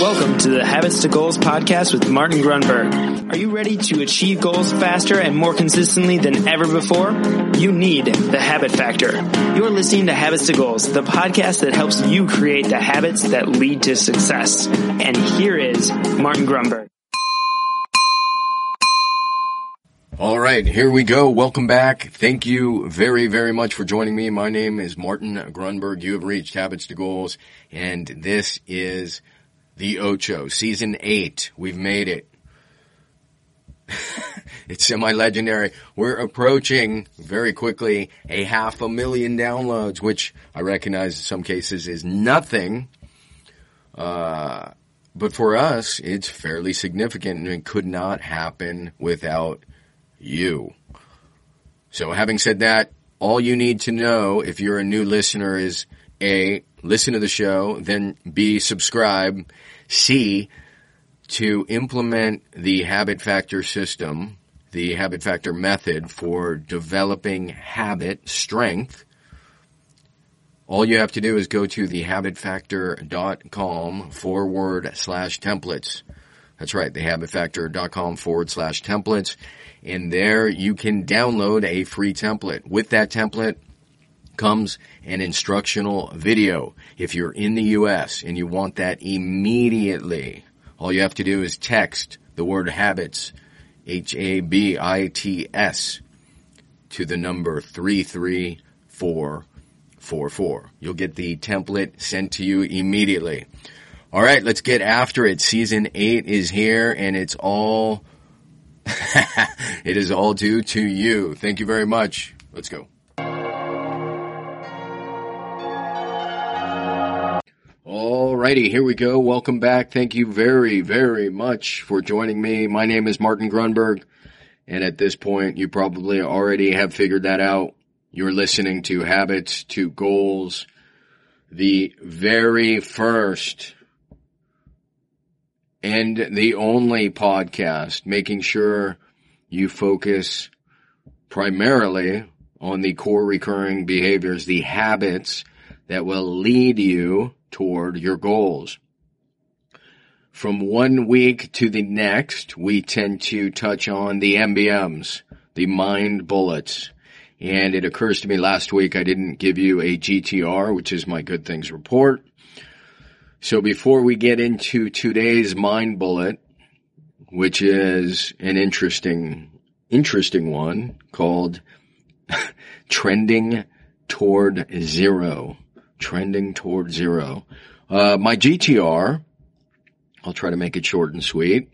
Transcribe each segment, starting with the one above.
Welcome to the Habits to Goals podcast with Martin Grunberg. Are you ready to achieve goals faster and more consistently than ever before? You need the habit factor. You're listening to Habits to Goals, the podcast that helps you create the habits that lead to success. And here is Martin Grunberg. All right, here we go. Welcome back. Thank you very, very much for joining me. My name is Martin Grunberg. You have reached Habits to Goals, and this is the Ocho, season eight. We've made it. it's semi-legendary. We're approaching very quickly a half a million downloads, which I recognize in some cases is nothing. Uh, but for us, it's fairly significant and it could not happen without you. So having said that, all you need to know if you're a new listener is A, listen to the show, then B, subscribe, C, to implement the habit factor system, the habit factor method for developing habit strength, all you have to do is go to thehabitfactor.com forward slash templates. That's right, thehabitfactor.com forward slash templates. And there you can download a free template. With that template comes an instructional video. If you're in the US and you want that immediately, all you have to do is text the word habits, H-A-B-I-T-S, to the number 33444. You'll get the template sent to you immediately. All right, let's get after it. Season 8 is here and it's all it is all due to you. Thank you very much. Let's go. Alrighty, here we go. Welcome back. Thank you very, very much for joining me. My name is Martin Grunberg, and at this point, you probably already have figured that out. You're listening to Habits to Goals, the very first and the only podcast making sure you focus primarily on the core recurring behaviors, the habits that will lead you toward your goals. From one week to the next, we tend to touch on the MBMs, the mind bullets. And it occurs to me last week I didn't give you a GTR, which is my good things report. So before we get into today's mind bullet, which is an interesting, interesting one called trending toward zero, trending toward zero. Uh, my GTR, I'll try to make it short and sweet,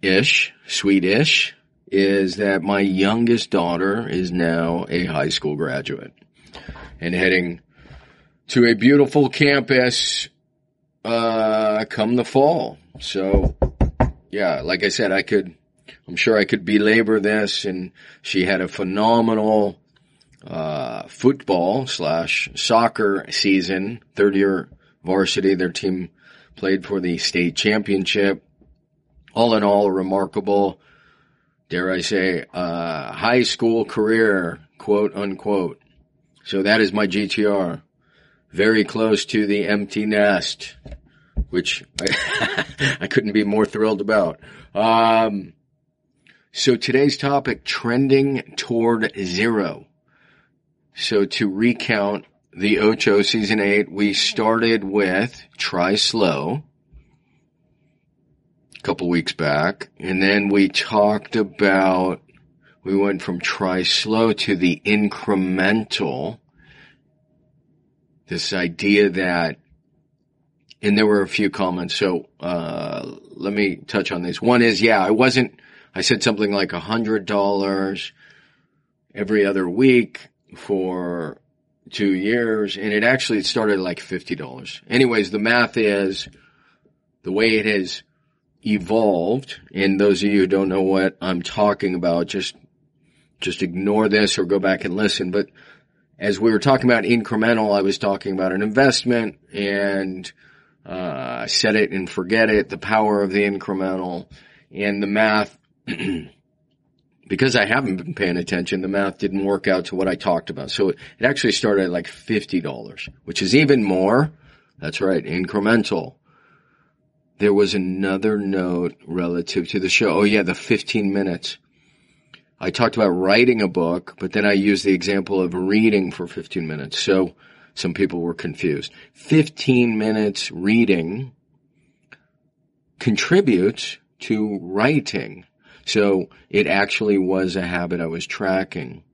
ish, sweet-ish, is that my youngest daughter is now a high school graduate and heading to a beautiful campus uh, come the fall. So, yeah, like I said, I could, I'm sure I could belabor this. And she had a phenomenal uh, football slash soccer season, third year varsity. Their team played for the state championship. All in all, a remarkable, dare I say, uh, high school career, quote unquote. So that is my GTR very close to the empty nest, which I, I couldn't be more thrilled about. Um, so today's topic, trending toward zero. So to recount the Ocho season eight, we started with try slow a couple weeks back, and then we talked about we went from try slow to the incremental this idea that, and there were a few comments. So, uh, let me touch on this. One is, yeah, I wasn't, I said something like a hundred dollars every other week for two years and it actually started like $50. Anyways, the math is the way it has evolved. And those of you who don't know what I'm talking about, just, just ignore this or go back and listen. But as we were talking about incremental, I was talking about an investment and uh, set it and forget it, the power of the incremental and the math. because I haven't been paying attention, the math didn't work out to what I talked about. So it actually started at like $50, which is even more. That's right, incremental. there was another note relative to the show. Oh yeah, the 15 minutes. I talked about writing a book, but then I used the example of reading for 15 minutes. So some people were confused. 15 minutes reading contributes to writing. So it actually was a habit I was tracking.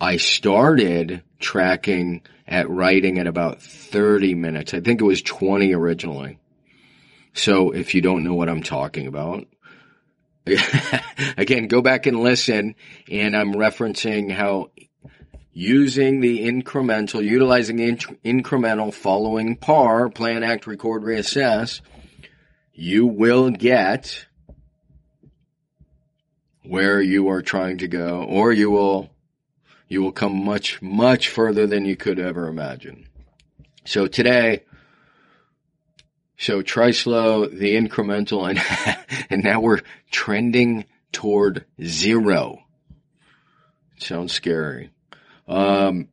I started tracking at writing at about 30 minutes. I think it was 20 originally. So if you don't know what I'm talking about, again, go back and listen. And I'm referencing how using the incremental, utilizing the incremental following PAR, plan, act, record, reassess, you will get where you are trying to go, or you will, you will come much, much further than you could ever imagine. So today, so try slow, the incremental, and, and now we're trending toward zero. sounds scary. Um,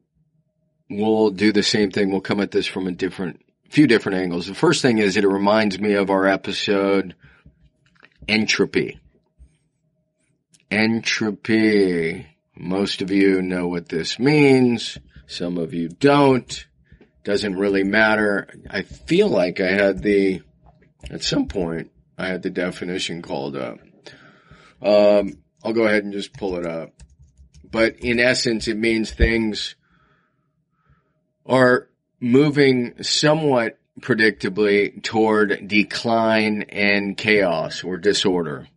we'll do the same thing. We'll come at this from a different, few different angles. The first thing is it reminds me of our episode entropy. Entropy. Most of you know what this means. Some of you don't doesn't really matter. I feel like I had the, at some point, I had the definition called up. Um, I'll go ahead and just pull it up. But in essence, it means things are moving somewhat predictably toward decline and chaos or disorder,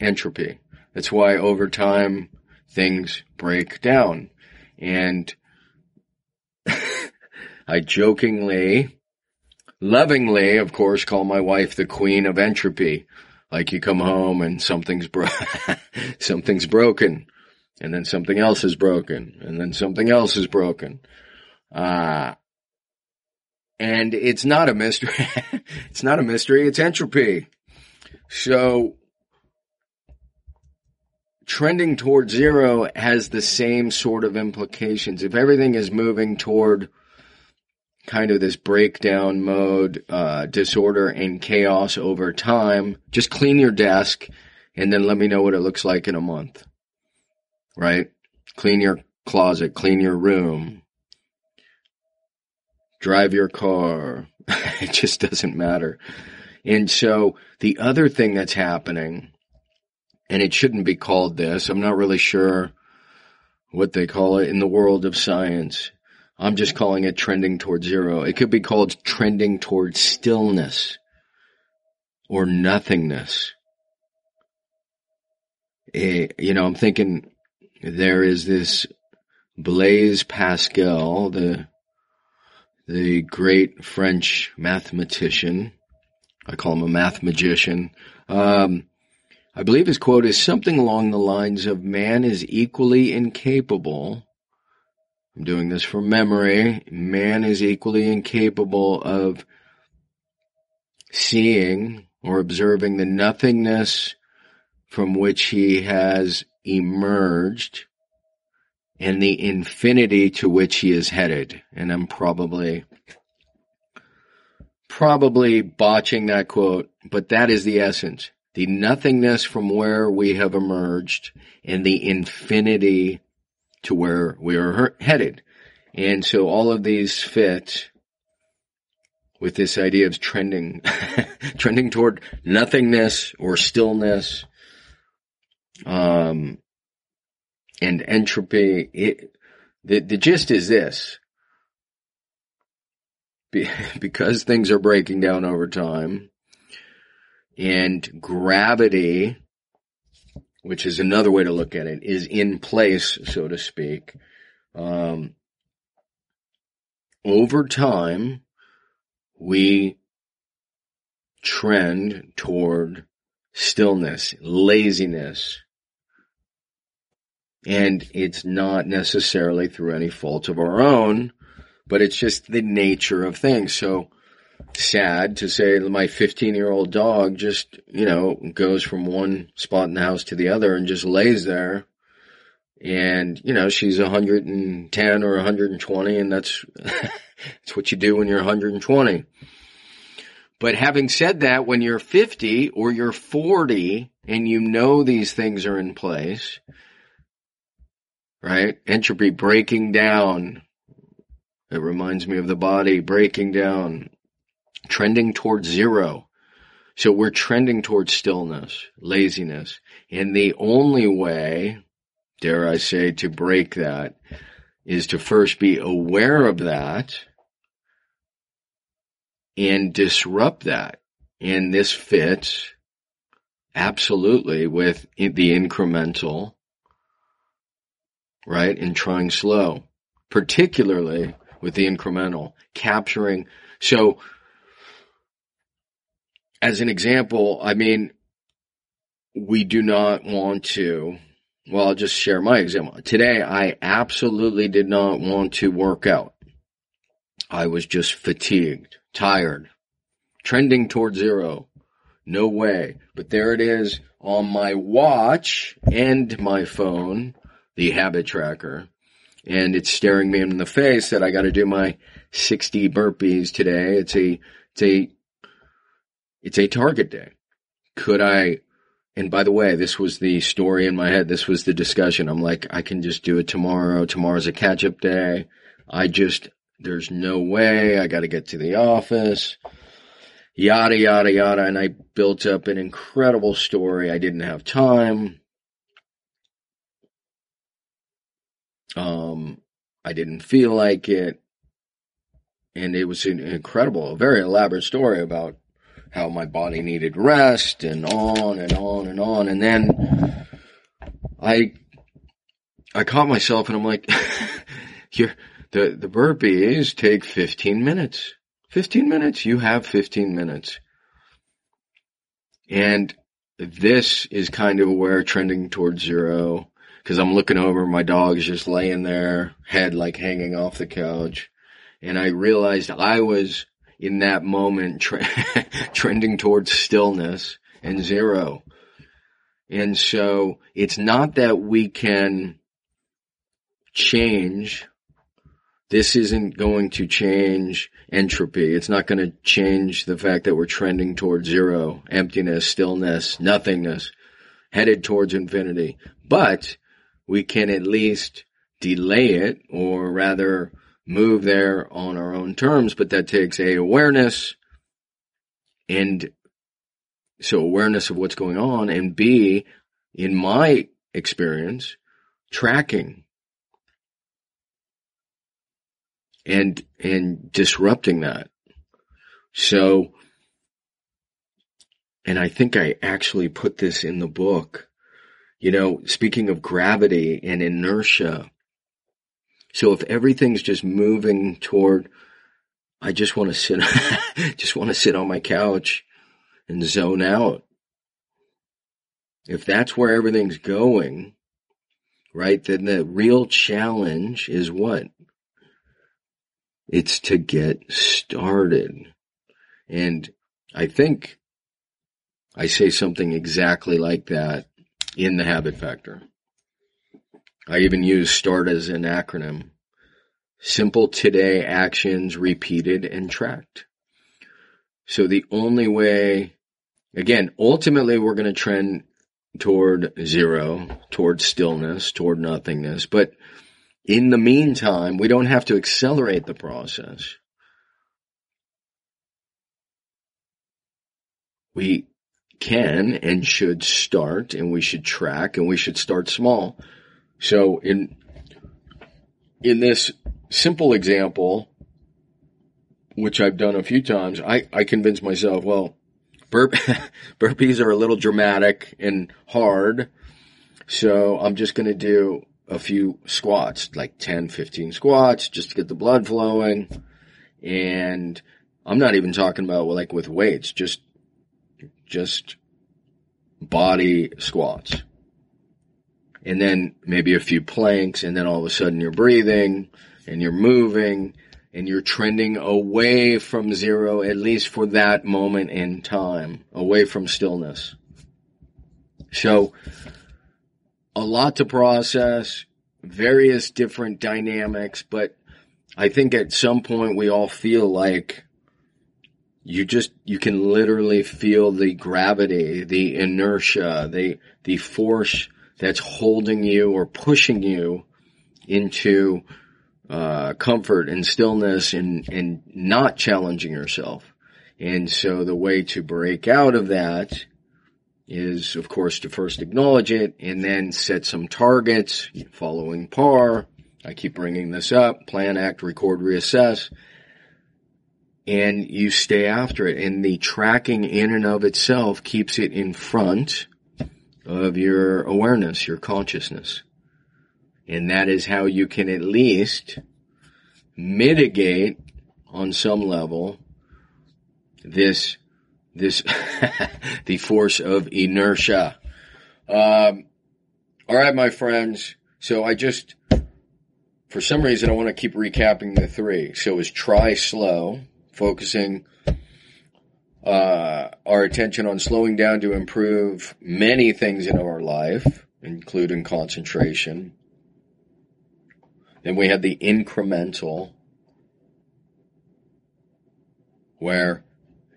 entropy. That's why over time things break down. And I jokingly, lovingly, of course, call my wife the queen of entropy. Like you come home and something's bro- something's broken, and then something else is broken, and then something else is broken. Uh, and it's not a mystery. it's not a mystery. It's entropy. So trending toward zero has the same sort of implications. If everything is moving toward kind of this breakdown mode, uh, disorder and chaos over time, just clean your desk and then let me know what it looks like in a month. Right? Clean your closet, clean your room, drive your car. it just doesn't matter. And so the other thing that's happening, and it shouldn't be called this, I'm not really sure what they call it in the world of science, I'm just calling it trending toward zero. It could be called trending toward stillness or nothingness. Eh, you know, I'm thinking there is this Blaise Pascal, the the great French mathematician. I call him a math magician. Um, I believe his quote is something along the lines of man is equally incapable I'm doing this from memory. Man is equally incapable of seeing or observing the nothingness from which he has emerged and the infinity to which he is headed. And I'm probably, probably botching that quote, but that is the essence. The nothingness from where we have emerged and the infinity to where we are headed. And so all of these fit with this idea of trending, trending toward nothingness or stillness, um, and entropy. It, the, the gist is this. Be, because things are breaking down over time and gravity which is another way to look at it, is in place, so to speak. Um, over time, we trend toward stillness, laziness, and it's not necessarily through any fault of our own, but it's just the nature of things. So, sad to say my 15 year old dog just, you know, goes from one spot in the house to the other and just lays there. And, you know, she's 110 or 120 and that's, that's what you do when you're 120. But having said that, when you're 50 or you're 40 and you know these things are in place, right? Entropy breaking down. It reminds me of the body breaking down, trending towards zero. So we're trending towards stillness, laziness. And the only way, dare I say, to break that is to first be aware of that and disrupt that. And this fits absolutely with the incremental, right? And trying slow, particularly with the incremental, capturing. So, as an example, I mean, we do not want to, well, I'll just share my example. Today, I absolutely did not want to work out. I was just fatigued tired, trending toward zero. No way. But there it is on my watch and my phone, the habit tracker. And it's staring me in the face that I got to do my 60 burpees today. It's a, it's a, it's a target day. Could I, and by the way, this was the story in my head. This was the discussion. I'm like, I can just do it tomorrow. Tomorrow's a catch up day. I just, there's no way. I got to get to the office. Yada, yada, yada. And I built up an incredible story. I didn't have time. Um, I didn't feel like it. And it was an incredible, a very elaborate story about how my body needed rest and on and on and on. And then I, I caught myself and I'm like, you're, the, the burpees take 15 minutes. 15 minutes. You have 15 minutes. And this is kind of where trending towards zero, because I'm looking over, my dog's just laying there, head like hanging off the couch. And I realized I was in that moment tre- trending towards stillness and zero. And so it's not that we can change this isn't going to change entropy. It's not going to change the fact that we're trending towards zero, emptiness, stillness, nothingness, headed towards infinity. But we can at least delay it or rather move there on our own terms, but that takes a awareness and so awareness of what's going on and B, in my experience, tracking and and disrupting that. So and I think I actually put this in the book. You know, speaking of gravity and inertia. So if everything's just moving toward I just want to sit just want to sit on my couch and zone out. If that's where everything's going, right, then the real challenge is what? It's to get started. And I think I say something exactly like that in the habit factor. I even use START as an acronym. Simple today actions repeated and tracked. So the only way, again, ultimately we're going to trend toward zero, toward stillness, toward nothingness, but in the meantime, we don't have to accelerate the process. We can and should start and we should track and we should start small. So in, in this simple example, which I've done a few times, I, I convince myself, well, burp, burpees are a little dramatic and hard. So I'm just going to do a few squats, like 10, 15 squats just to get the blood flowing. And I'm not even talking about like with weights, just, just body squats. And then maybe a few planks and then all of a sudden you're breathing and you're moving and you're trending away from zero, at least for that moment in time, away from stillness. So a lot to process, various different dynamics, but I think at some point we all feel like you just, you can literally feel the gravity, the inertia, the, the force that's holding you or pushing you into, uh, comfort and stillness and, and not challenging yourself. And so the way to break out of that is, of course, to first acknowledge it and then set some targets following PAR. I keep bringing this up. Plan, act, record, reassess and you stay after it. And the tracking in and of itself keeps it in front of your awareness, your consciousness. And that is how you can at least mitigate on some level this, this, the force of inertia. Um, all right, my friends. So I just, for some reason, I want to keep recapping the three. So it's try slow focusing uh, our attention on slowing down to improve many things in our life, including concentration. Then we have the incremental, where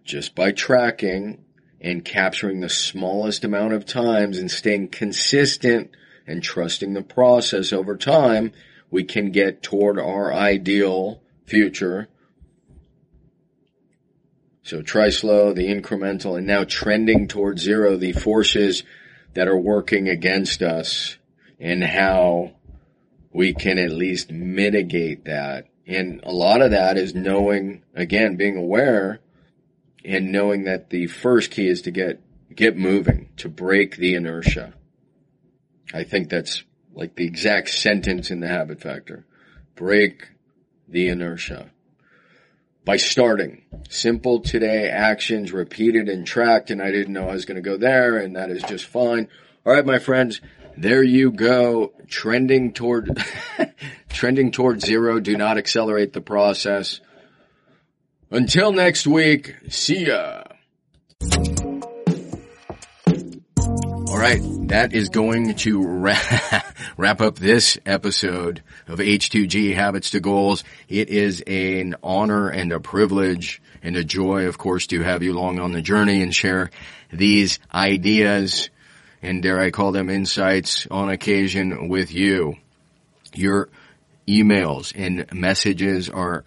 just by tracking and capturing the smallest amount of times and staying consistent and trusting the process over time, we can get toward our ideal future so try slow, the incremental, and now trending towards zero, the forces that are working against us and how we can at least mitigate that. And a lot of that is knowing, again, being aware and knowing that the first key is to get, get moving, to break the inertia. I think that's like the exact sentence in the habit factor. Break the inertia by starting. Simple today actions repeated and tracked and I didn't know I was going to go there and that is just fine. All right, my friends, there you go. Trending toward, trending toward zero. Do not accelerate the process. Until next week, see ya. All right, that is going to wrap, wrap up this episode of H2G Habits to Goals. It is an honor and a privilege and a joy, of course, to have you along on the journey and share these ideas and dare I call them insights on occasion with you. Your emails and messages are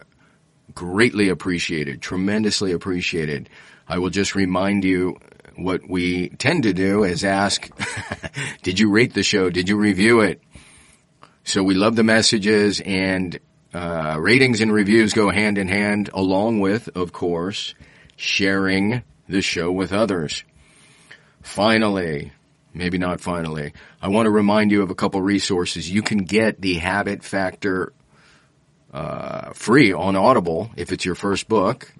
greatly appreciated, tremendously appreciated. I will just remind you what we tend to do is ask, did you rate the show? Did you review it? So we love the messages and uh, ratings and reviews go hand in hand along with, of course, sharing the show with others. Finally, maybe not finally, I want to remind you of a couple resources. You can get the Habit Factor uh, free on Audible if it's your first book.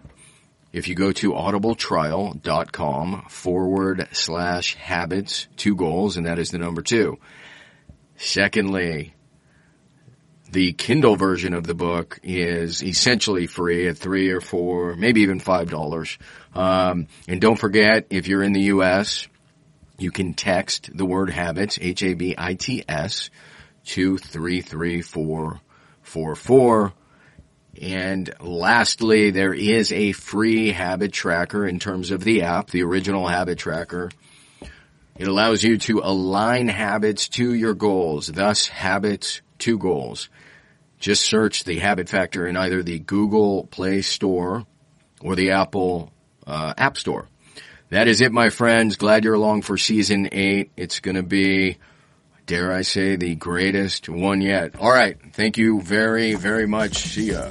If you go to audibletrial.com forward slash habits, two goals, and that is the number two. Secondly, the Kindle version of the book is essentially free at three or four, maybe even five dollars. Um, and don't forget, if you're in the U.S., you can text the word habits, H-A-B-I-T-S, to 33444 and lastly, there is a free habit tracker in terms of the app, the original habit tracker. It allows you to align habits to your goals, thus habits to goals. Just search the habit factor in either the Google Play Store or the Apple uh, App Store. That is it, my friends. Glad you're along for season eight. It's going to be dare I say, the greatest one yet. All right. Thank you very, very much. See ya.